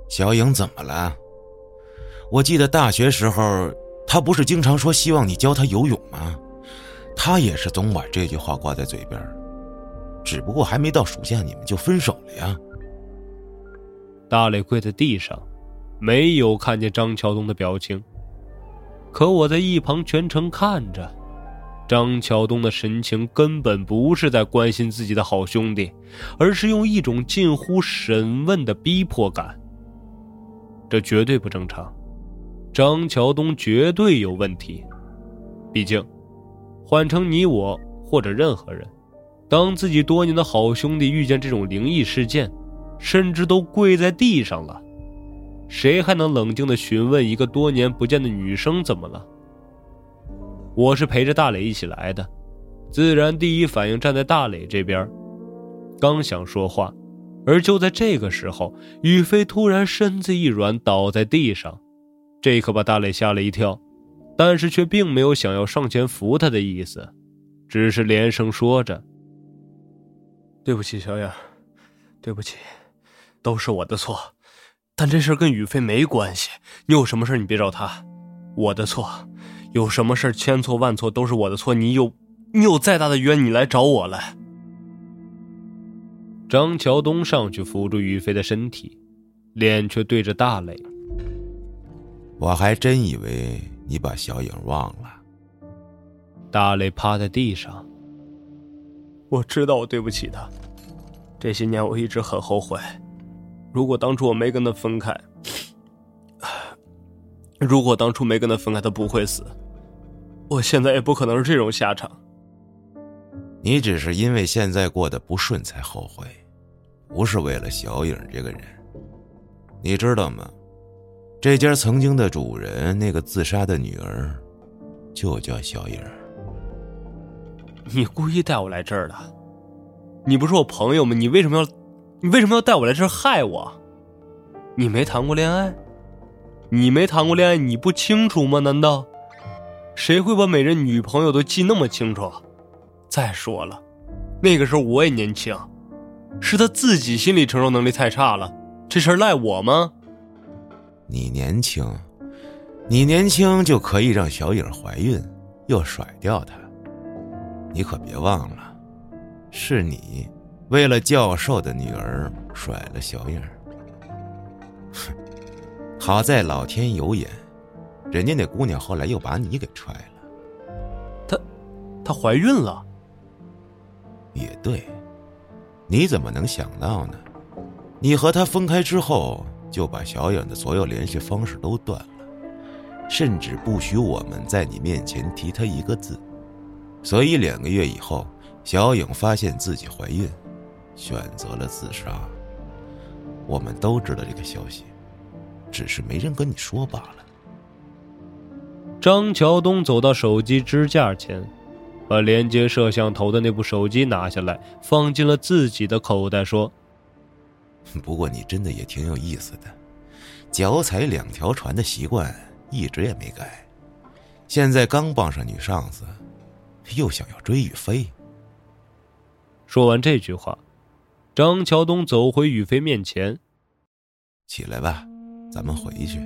小影怎么了？我记得大学时候，他不是经常说希望你教他游泳吗？他也是总把这句话挂在嘴边，只不过还没到暑假，你们就分手了呀。”大磊跪在地上，没有看见张桥东的表情。可我在一旁全程看着，张桥东的神情根本不是在关心自己的好兄弟，而是用一种近乎审问的逼迫感。这绝对不正常，张桥东绝对有问题。毕竟，换成你我或者任何人，当自己多年的好兄弟遇见这种灵异事件，甚至都跪在地上了，谁还能冷静的询问一个多年不见的女生怎么了？我是陪着大磊一起来的，自然第一反应站在大磊这边。刚想说话，而就在这个时候，宇飞突然身子一软，倒在地上，这可把大磊吓了一跳，但是却并没有想要上前扶他的意思，只是连声说着：“对不起，小雅，对不起，都是我的错。但这事跟宇飞没关系，你有什么事你别找他，我的错。有什么事千错万错都是我的错，你有你有再大的冤，你来找我来。”张桥东上去扶住于飞的身体，脸却对着大磊。我还真以为你把小影忘了。大磊趴在地上。我知道我对不起他，这些年我一直很后悔。如果当初我没跟他分开，如果当初没跟他分开，他不会死，我现在也不可能是这种下场。你只是因为现在过得不顺才后悔。不是为了小影这个人，你知道吗？这家曾经的主人那个自杀的女儿，就叫小影。你故意带我来这儿的？你不是我朋友吗？你为什么要，你为什么要带我来这儿害我？你没谈过恋爱？你没谈过恋爱，你不清楚吗？难道谁会把每人女朋友都记那么清楚？再说了，那个时候我也年轻。是他自己心理承受能力太差了，这事赖我吗？你年轻，你年轻就可以让小影怀孕，又甩掉她。你可别忘了，是你为了教授的女儿甩了小影。哼，好在老天有眼，人家那姑娘后来又把你给踹了。她，她怀孕了。也对。你怎么能想到呢？你和她分开之后，就把小影的所有联系方式都断了，甚至不许我们在你面前提她一个字。所以两个月以后，小影发现自己怀孕，选择了自杀。我们都知道这个消息，只是没人跟你说罢了。张桥东走到手机支架前。把连接摄像头的那部手机拿下来，放进了自己的口袋，说：“ 不过你真的也挺有意思的，脚踩两条船的习惯一直也没改。现在刚傍上女上司，又想要追雨飞。”说完这句话，张桥东走回雨飞面前：“起来吧，咱们回去。”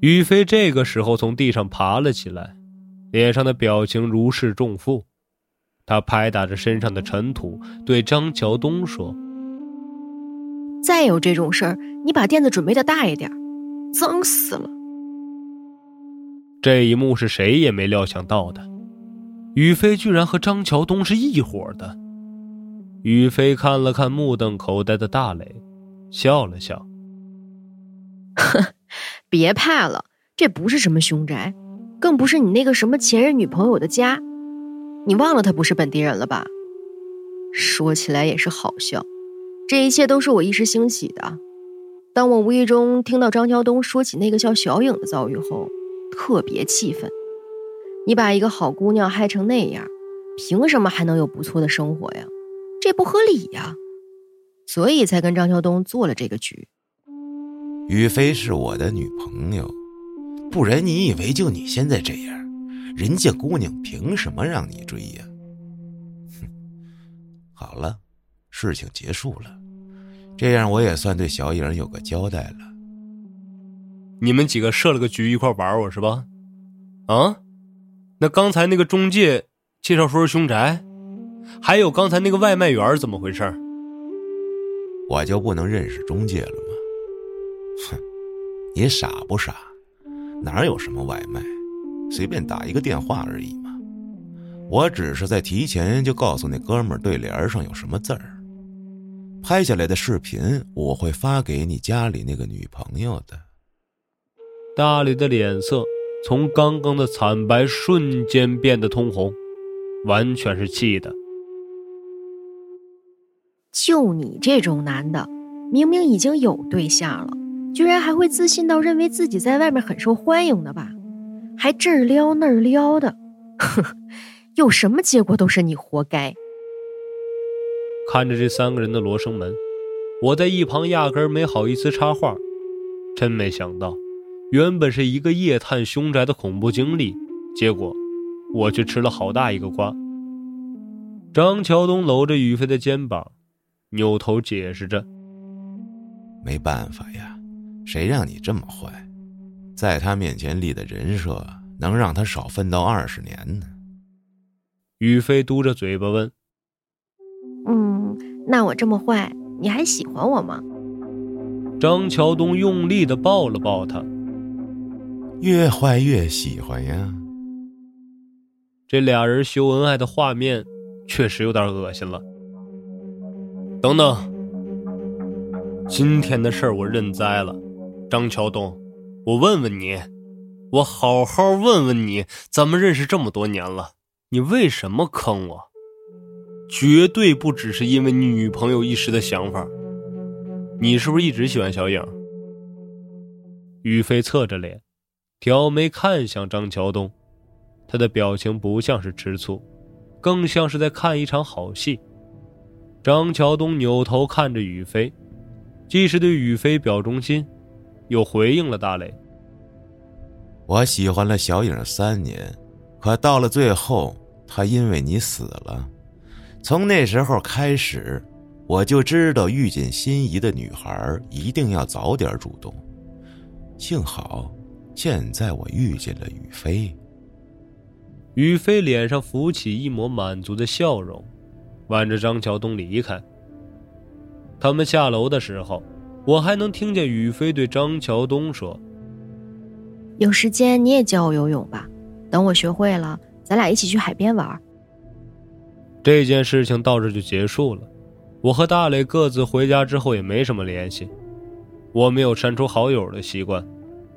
雨飞这个时候从地上爬了起来。脸上的表情如释重负，他拍打着身上的尘土，对张桥东说：“再有这种事儿，你把垫子准备的大一点，脏死了。”这一幕是谁也没料想到的，宇飞居然和张桥东是一伙的。宇飞看了看目瞪口呆的大磊，笑了笑：“哼，别怕了，这不是什么凶宅。”更不是你那个什么前任女朋友的家，你忘了他不是本地人了吧？说起来也是好笑，这一切都是我一时兴起的。当我无意中听到张桥东说起那个叫小影的遭遇后，特别气愤。你把一个好姑娘害成那样，凭什么还能有不错的生活呀？这不合理呀！所以才跟张桥东做了这个局。雨飞是我的女朋友。不然你以为就你现在这样，人家姑娘凭什么让你追呀？哼，好了，事情结束了，这样我也算对小影有个交代了。你们几个设了个局一块玩我是吧？啊？那刚才那个中介介绍说是凶宅，还有刚才那个外卖员怎么回事？我就不能认识中介了吗？哼，你傻不傻？哪有什么外卖，随便打一个电话而已嘛。我只是在提前就告诉那哥们儿对联上有什么字儿。拍下来的视频我会发给你家里那个女朋友的。大李的脸色从刚刚的惨白瞬间变得通红，完全是气的。就你这种男的，明明已经有对象了。居然还会自信到认为自己在外面很受欢迎的吧？还这儿撩那儿撩的，哼 有什么结果都是你活该。看着这三个人的罗生门，我在一旁压根没好意思插话。真没想到，原本是一个夜探凶宅的恐怖经历，结果我却吃了好大一个瓜。张桥东搂着宇飞的肩膀，扭头解释着：“没办法呀。”谁让你这么坏，在他面前立的人设能让他少奋斗二十年呢？宇飞嘟着嘴巴问：“嗯，那我这么坏，你还喜欢我吗？”张桥东用力的抱了抱他，越坏越喜欢呀。这俩人秀恩爱的画面确实有点恶心了。等等，今天的事儿我认栽了。张桥东，我问问你，我好好问问你，咱们认识这么多年了，你为什么坑我？绝对不只是因为你女朋友一时的想法。你是不是一直喜欢小影？于飞侧着脸，挑眉看向张桥东，他的表情不像是吃醋，更像是在看一场好戏。张桥东扭头看着宇飞，既是对宇飞表忠心。又回应了大磊。我喜欢了小影三年，可到了最后，她因为你死了。从那时候开始，我就知道遇见心仪的女孩一定要早点主动。幸好，现在我遇见了雨飞。雨飞脸上浮起一抹满足的笑容，挽着张桥东离开。他们下楼的时候。我还能听见雨飞对张桥东说：“有时间你也教我游泳吧，等我学会了，咱俩一起去海边玩。”这件事情到这就结束了。我和大磊各自回家之后也没什么联系，我没有删除好友的习惯，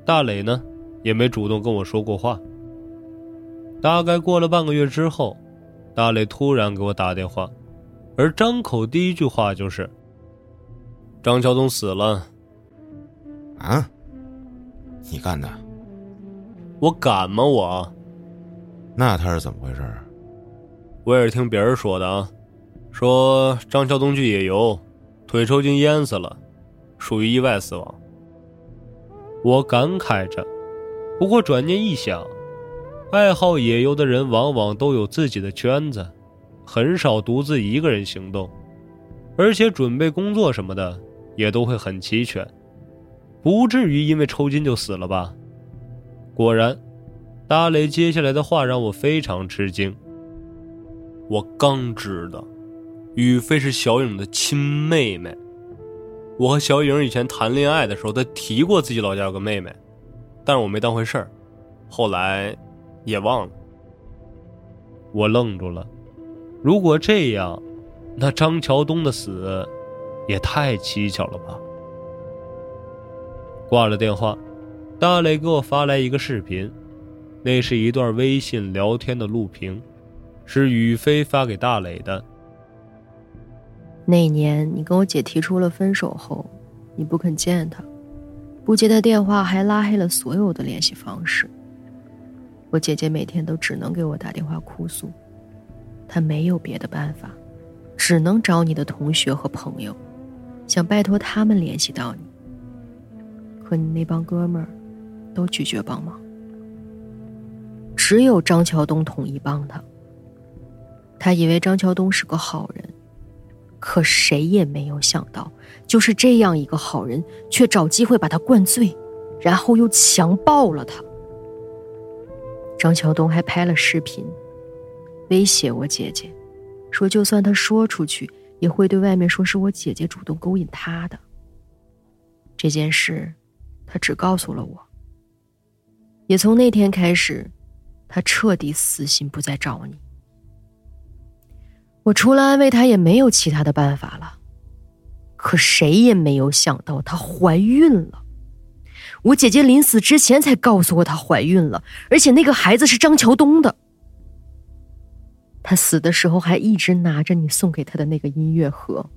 大磊呢也没主动跟我说过话。大概过了半个月之后，大磊突然给我打电话，而张口第一句话就是。张桥东死了，啊？你干的？我敢吗？我？那他是怎么回事？我也是听别人说的啊，说张桥东去野游，腿抽筋淹死了，属于意外死亡。我感慨着，不过转念一想，爱好野游的人往往都有自己的圈子，很少独自一个人行动，而且准备工作什么的。也都会很齐全，不至于因为抽筋就死了吧？果然，大雷接下来的话让我非常吃惊。我刚知道，雨飞是小影的亲妹妹。我和小影以前谈恋爱的时候，她提过自己老家有个妹妹，但是我没当回事儿，后来也忘了。我愣住了。如果这样，那张桥东的死……也太蹊跷了吧！挂了电话，大磊给我发来一个视频，那是一段微信聊天的录屏，是宇飞发给大磊的。那年你跟我姐提出了分手后，你不肯见她，不接她电话，还拉黑了所有的联系方式。我姐姐每天都只能给我打电话哭诉，她没有别的办法，只能找你的同学和朋友。想拜托他们联系到你，可你那帮哥们儿都拒绝帮忙，只有张桥东同意帮他。他以为张桥东是个好人，可谁也没有想到，就是这样一个好人，却找机会把他灌醉，然后又强暴了他。张桥东还拍了视频，威胁我姐姐，说就算他说出去。也会对外面说是我姐姐主动勾引他的。这件事，他只告诉了我。也从那天开始，他彻底死心不再找你。我除了安慰她，也没有其他的办法了。可谁也没有想到，她怀孕了。我姐姐临死之前才告诉我她怀孕了，而且那个孩子是张桥东的。他死的时候还一直拿着你送给他的那个音乐盒。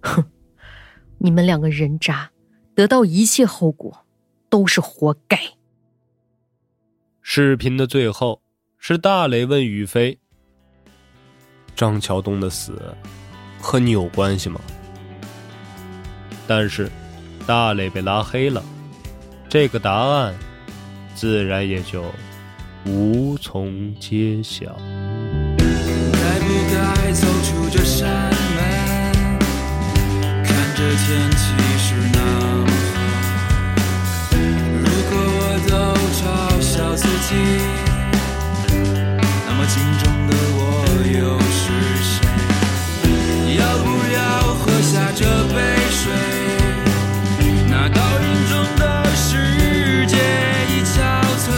哼，你们两个人渣，得到一切后果都是活该。视频的最后是大雷问宇飞：“张桥东的死和你有关系吗？”但是大磊被拉黑了，这个答案自然也就无从揭晓。该不该走出这扇门？看着天气是那么好。如果我都嘲笑自己，那么镜中的水？那倒影中的世界已憔悴，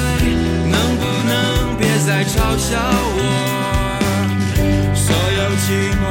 能不能别再嘲笑我？所有寂寞